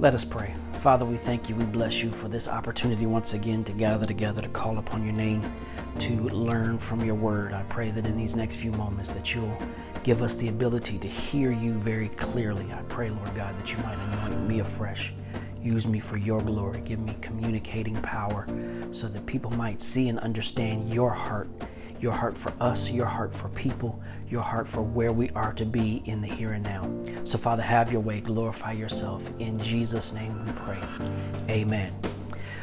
Let us pray. Father, we thank you. We bless you for this opportunity once again to gather together to call upon your name, to learn from your word. I pray that in these next few moments that you'll give us the ability to hear you very clearly. I pray, Lord God, that you might anoint me afresh. Use me for your glory. Give me communicating power so that people might see and understand your heart your heart for us, your heart for people, your heart for where we are to be in the here and now. So, Father, have your way. Glorify yourself. In Jesus' name we pray. Amen.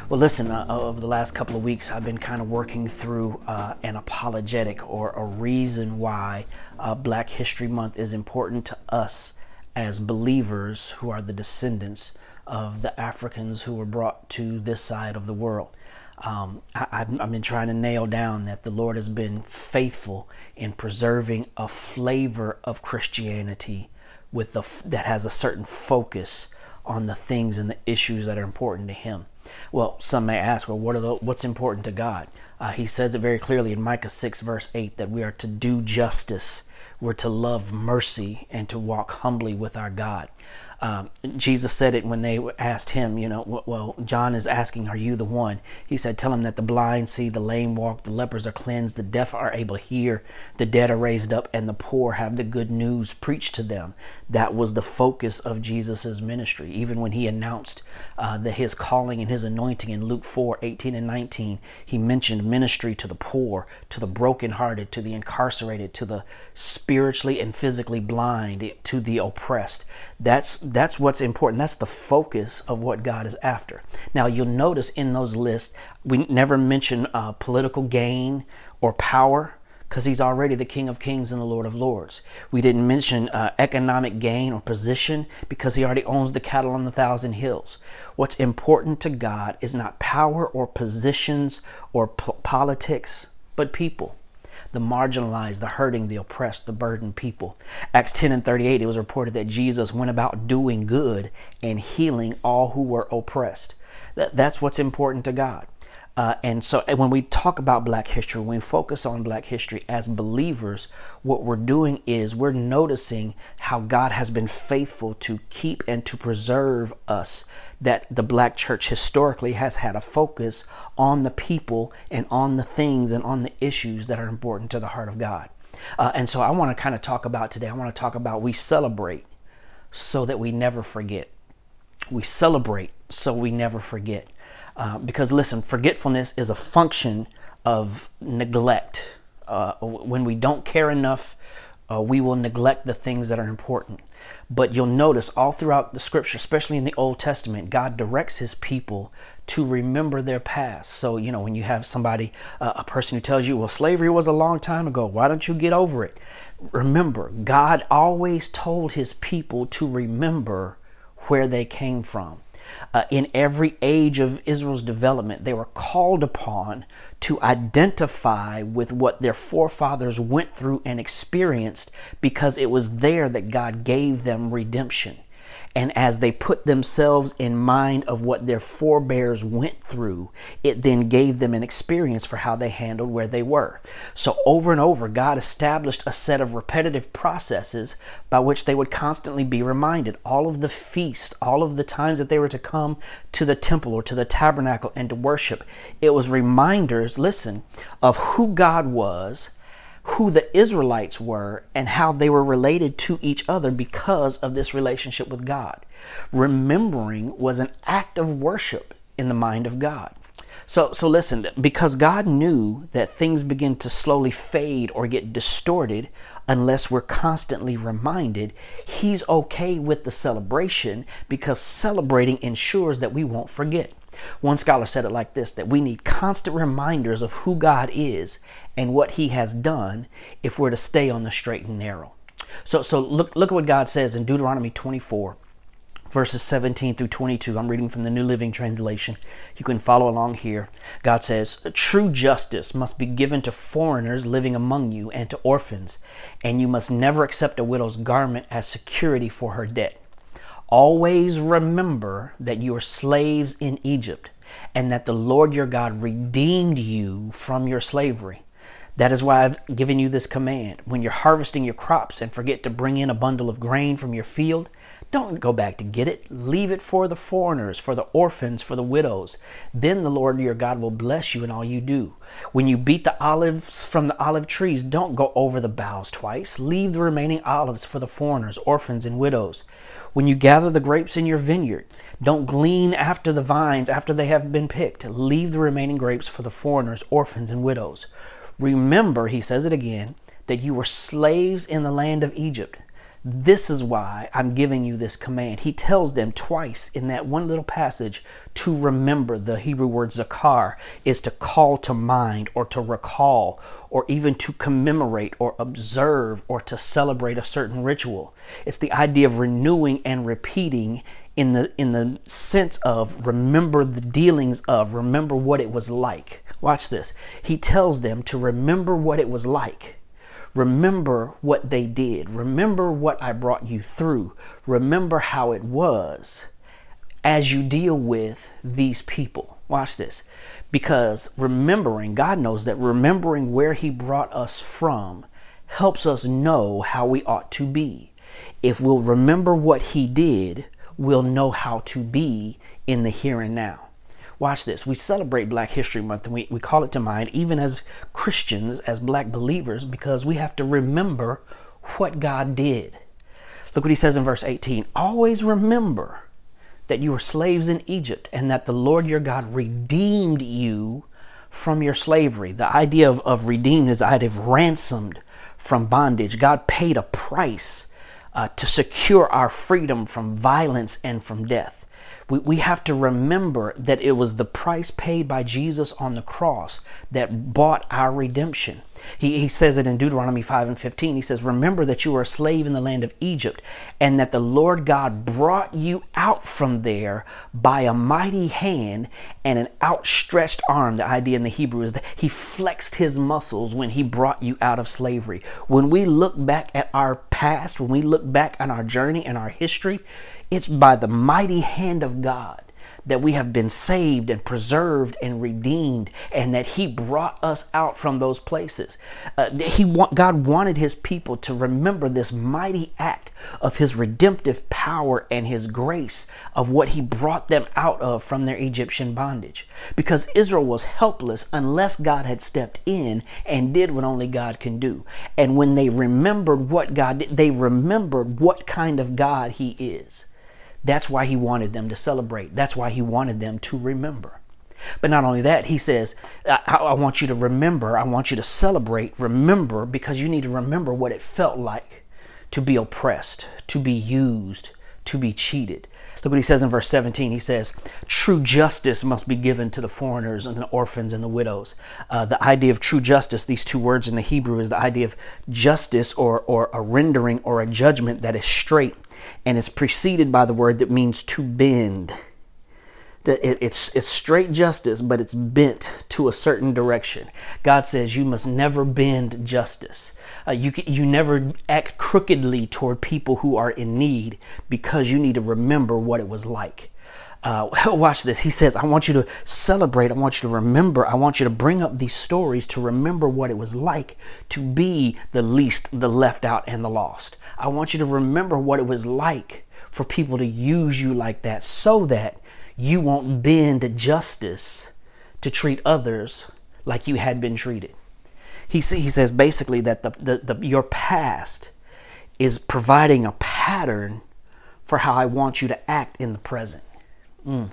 Well, listen, uh, over the last couple of weeks, I've been kind of working through uh, an apologetic or a reason why uh, Black History Month is important to us as believers who are the descendants of the Africans who were brought to this side of the world um, I, have been trying to nail down that the Lord has been faithful in preserving a flavor of Christianity with the, that has a certain focus on the things and the issues that are important to Him. Well, some may ask, well, what are the, what's important to God? Uh, he says it very clearly in Micah 6, verse 8, that we are to do justice, we're to love mercy, and to walk humbly with our God. Um, Jesus said it when they asked him, you know, well, John is asking, Are you the one? He said, Tell him that the blind see, the lame walk, the lepers are cleansed, the deaf are able to hear, the dead are raised up, and the poor have the good news preached to them. That was the focus of Jesus' ministry. Even when he announced uh, the, his calling and his anointing in Luke 4 18 and 19, he mentioned ministry to the poor, to the brokenhearted, to the incarcerated, to the spiritually and physically blind, to the oppressed. That's that's what's important. That's the focus of what God is after. Now, you'll notice in those lists, we never mention uh, political gain or power because he's already the King of Kings and the Lord of Lords. We didn't mention uh, economic gain or position because he already owns the cattle on the thousand hills. What's important to God is not power or positions or politics, but people the marginalized, the hurting, the oppressed, the burdened people. Acts 10 and 38, it was reported that Jesus went about doing good and healing all who were oppressed. That, that's what's important to God. Uh, and so when we talk about black history, when we focus on black history as believers, what we're doing is we're noticing how God has been faithful to keep and to preserve us. That the black church historically has had a focus on the people and on the things and on the issues that are important to the heart of God. Uh, and so I want to kind of talk about today, I want to talk about we celebrate so that we never forget. We celebrate so we never forget. Uh, because listen, forgetfulness is a function of neglect. Uh, when we don't care enough, uh, we will neglect the things that are important. But you'll notice all throughout the scripture, especially in the Old Testament, God directs his people to remember their past. So, you know, when you have somebody, uh, a person who tells you, well, slavery was a long time ago, why don't you get over it? Remember, God always told his people to remember where they came from. Uh, in every age of Israel's development, they were called upon to identify with what their forefathers went through and experienced because it was there that God gave them redemption. And as they put themselves in mind of what their forebears went through, it then gave them an experience for how they handled where they were. So, over and over, God established a set of repetitive processes by which they would constantly be reminded. All of the feast, all of the times that they were to come to the temple or to the tabernacle and to worship, it was reminders, listen, of who God was who the Israelites were and how they were related to each other because of this relationship with God. Remembering was an act of worship in the mind of God. So, so listen, because God knew that things begin to slowly fade or get distorted unless we're constantly reminded, He's okay with the celebration because celebrating ensures that we won't forget. One scholar said it like this that we need constant reminders of who God is and what he has done if we're to stay on the straight and narrow. So so look look at what God says in Deuteronomy 24 verses 17 through 22. I'm reading from the New Living Translation. You can follow along here. God says, True justice must be given to foreigners living among you and to orphans, and you must never accept a widow's garment as security for her debt. Always remember that you are slaves in Egypt and that the Lord your God redeemed you from your slavery. That is why I've given you this command. When you're harvesting your crops and forget to bring in a bundle of grain from your field, Don't go back to get it. Leave it for the foreigners, for the orphans, for the widows. Then the Lord your God will bless you in all you do. When you beat the olives from the olive trees, don't go over the boughs twice. Leave the remaining olives for the foreigners, orphans, and widows. When you gather the grapes in your vineyard, don't glean after the vines after they have been picked. Leave the remaining grapes for the foreigners, orphans, and widows. Remember, he says it again, that you were slaves in the land of Egypt. This is why I'm giving you this command. He tells them twice in that one little passage to remember. The Hebrew word zakar is to call to mind or to recall or even to commemorate or observe or to celebrate a certain ritual. It's the idea of renewing and repeating in the in the sense of remember the dealings of remember what it was like. Watch this. He tells them to remember what it was like Remember what they did. Remember what I brought you through. Remember how it was as you deal with these people. Watch this. Because remembering, God knows that remembering where He brought us from helps us know how we ought to be. If we'll remember what He did, we'll know how to be in the here and now. Watch this. We celebrate Black History Month and we, we call it to mind, even as Christians, as black believers, because we have to remember what God did. Look what he says in verse 18 Always remember that you were slaves in Egypt and that the Lord your God redeemed you from your slavery. The idea of, of redeemed is idea of ransomed from bondage. God paid a price uh, to secure our freedom from violence and from death we, we have to remember that it was the price paid by Jesus on the cross that bought our redemption. He, he says it in Deuteronomy 5 and 15. He says, Remember that you were a slave in the land of Egypt, and that the Lord God brought you out from there by a mighty hand and an outstretched arm. The idea in the Hebrew is that he flexed his muscles when he brought you out of slavery. When we look back at our past, when we look back on our journey and our history, it's by the mighty hand of God that we have been saved and preserved and redeemed, and that He brought us out from those places. Uh, he God wanted His people to remember this mighty act of His redemptive power and His grace of what He brought them out of from their Egyptian bondage, because Israel was helpless unless God had stepped in and did what only God can do. And when they remembered what God did, they remembered what kind of God He is. That's why he wanted them to celebrate. That's why he wanted them to remember. But not only that, he says, I, I, want you to remember, I want you to celebrate, remember, because you need to remember what it felt like to be oppressed, to be used, to be cheated. Look what he says in verse 17. He says, True justice must be given to the foreigners and the orphans and the widows. Uh, the idea of true justice, these two words in the Hebrew, is the idea of justice or, or a rendering or a judgment that is straight and is preceded by the word that means to bend. It's, it's straight justice, but it's bent to a certain direction. God says you must never bend justice. Uh, you, you never act crookedly toward people who are in need because you need to remember what it was like. Uh, watch this. He says, I want you to celebrate. I want you to remember. I want you to bring up these stories to remember what it was like to be the least, the left out, and the lost. I want you to remember what it was like for people to use you like that so that you won't bend justice to treat others like you had been treated. He, he says basically that the, the, the, your past is providing a pattern for how I want you to act in the present. Mm.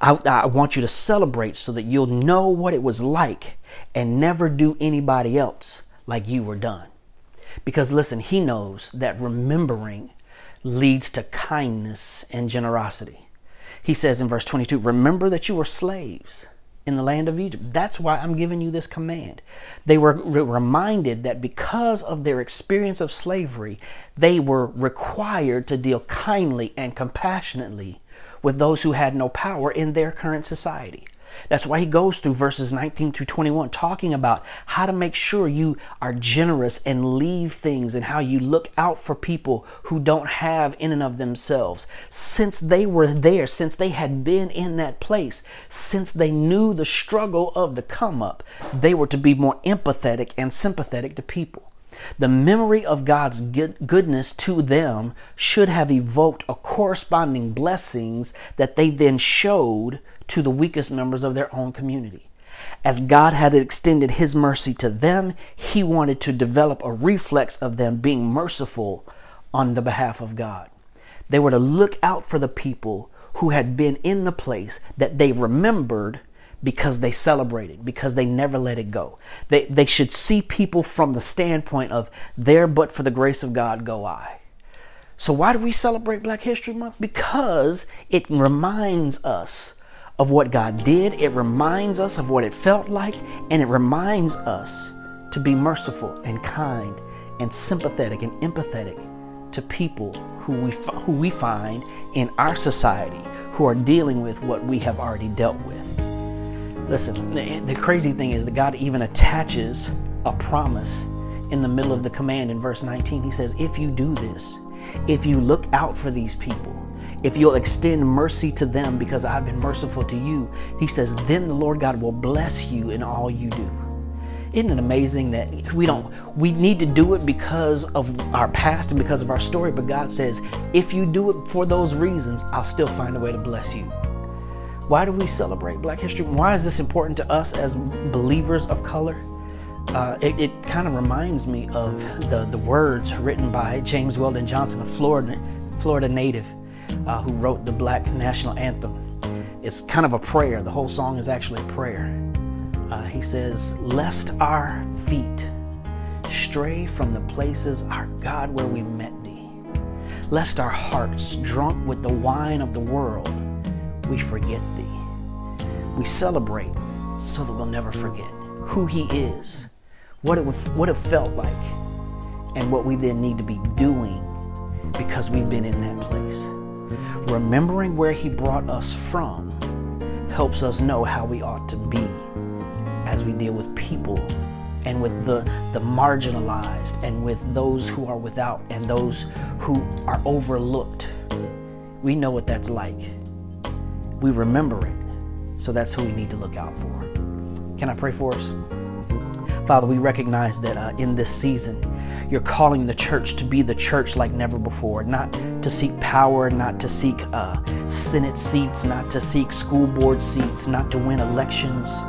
I, I want you to celebrate so that you'll know what it was like and never do anybody else like you were done. Because listen, he knows that remembering leads to kindness and generosity. He says in verse 22 Remember that you were slaves in the land of Egypt. That's why I'm giving you this command. They were re- reminded that because of their experience of slavery, they were required to deal kindly and compassionately with those who had no power in their current society. That's why he goes through verses 19 through 21, talking about how to make sure you are generous and leave things and how you look out for people who don't have in and of themselves. Since they were there, since they had been in that place, since they knew the struggle of the come up, they were to be more empathetic and sympathetic to people. The memory of God's goodness to them should have evoked a corresponding blessings that they then showed to the weakest members of their own community. As God had extended his mercy to them, he wanted to develop a reflex of them being merciful on the behalf of God. They were to look out for the people who had been in the place that they remembered because they celebrated, because they never let it go. They, they should see people from the standpoint of there, but for the grace of God go I. So, why do we celebrate Black History Month? Because it reminds us of what God did, it reminds us of what it felt like, and it reminds us to be merciful and kind and sympathetic and empathetic to people who we, who we find in our society who are dealing with what we have already dealt with. Listen, the, the crazy thing is that God even attaches a promise in the middle of the command in verse 19. He says, If you do this, if you look out for these people, if you'll extend mercy to them because I've been merciful to you, he says, then the Lord God will bless you in all you do. Isn't it amazing that we don't, we need to do it because of our past and because of our story, but God says, if you do it for those reasons, I'll still find a way to bless you. Why do we celebrate Black History? Why is this important to us as believers of color? Uh, it, it kind of reminds me of the, the words written by James Weldon Johnson, a Florida, Florida native uh, who wrote the Black National Anthem. It's kind of a prayer. The whole song is actually a prayer. Uh, he says, Lest our feet stray from the places, our God, where we met thee, lest our hearts, drunk with the wine of the world, we forget thee. We celebrate so that we'll never forget who He is, what it, what it felt like, and what we then need to be doing because we've been in that place. Remembering where He brought us from helps us know how we ought to be as we deal with people and with the, the marginalized and with those who are without and those who are overlooked. We know what that's like we remember it. So that's who we need to look out for. Can I pray for us? Father, we recognize that uh, in this season, you're calling the church to be the church like never before, not to seek power, not to seek uh, Senate seats, not to seek school board seats, not to win elections,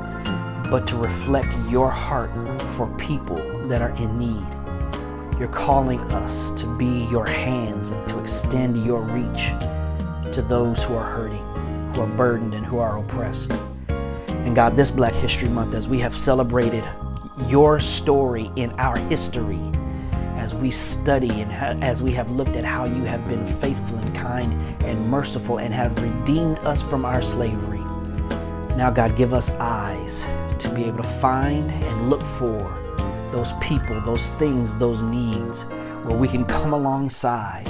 but to reflect your heart for people that are in need. You're calling us to be your hands and to extend your reach to those who are hurting who are burdened and who are oppressed. And God, this Black History Month, as we have celebrated your story in our history, as we study and ha- as we have looked at how you have been faithful and kind and merciful and have redeemed us from our slavery. Now, God, give us eyes to be able to find and look for those people, those things, those needs, where we can come alongside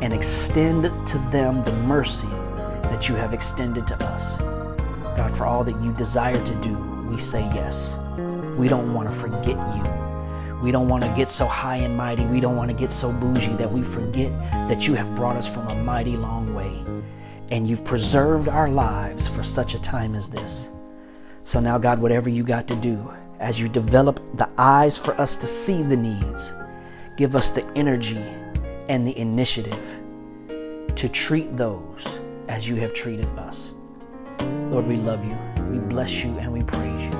and extend to them the mercy that you have extended to us. God, for all that you desire to do, we say yes. We don't want to forget you. We don't want to get so high and mighty. We don't want to get so bougie that we forget that you have brought us from a mighty long way. And you've preserved our lives for such a time as this. So now, God, whatever you got to do, as you develop the eyes for us to see the needs, give us the energy and the initiative to treat those as you have treated us. Lord, we love you, we bless you, and we praise you.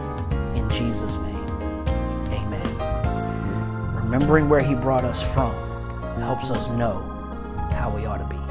In Jesus' name. Remembering where He brought us from helps us know how we ought to be.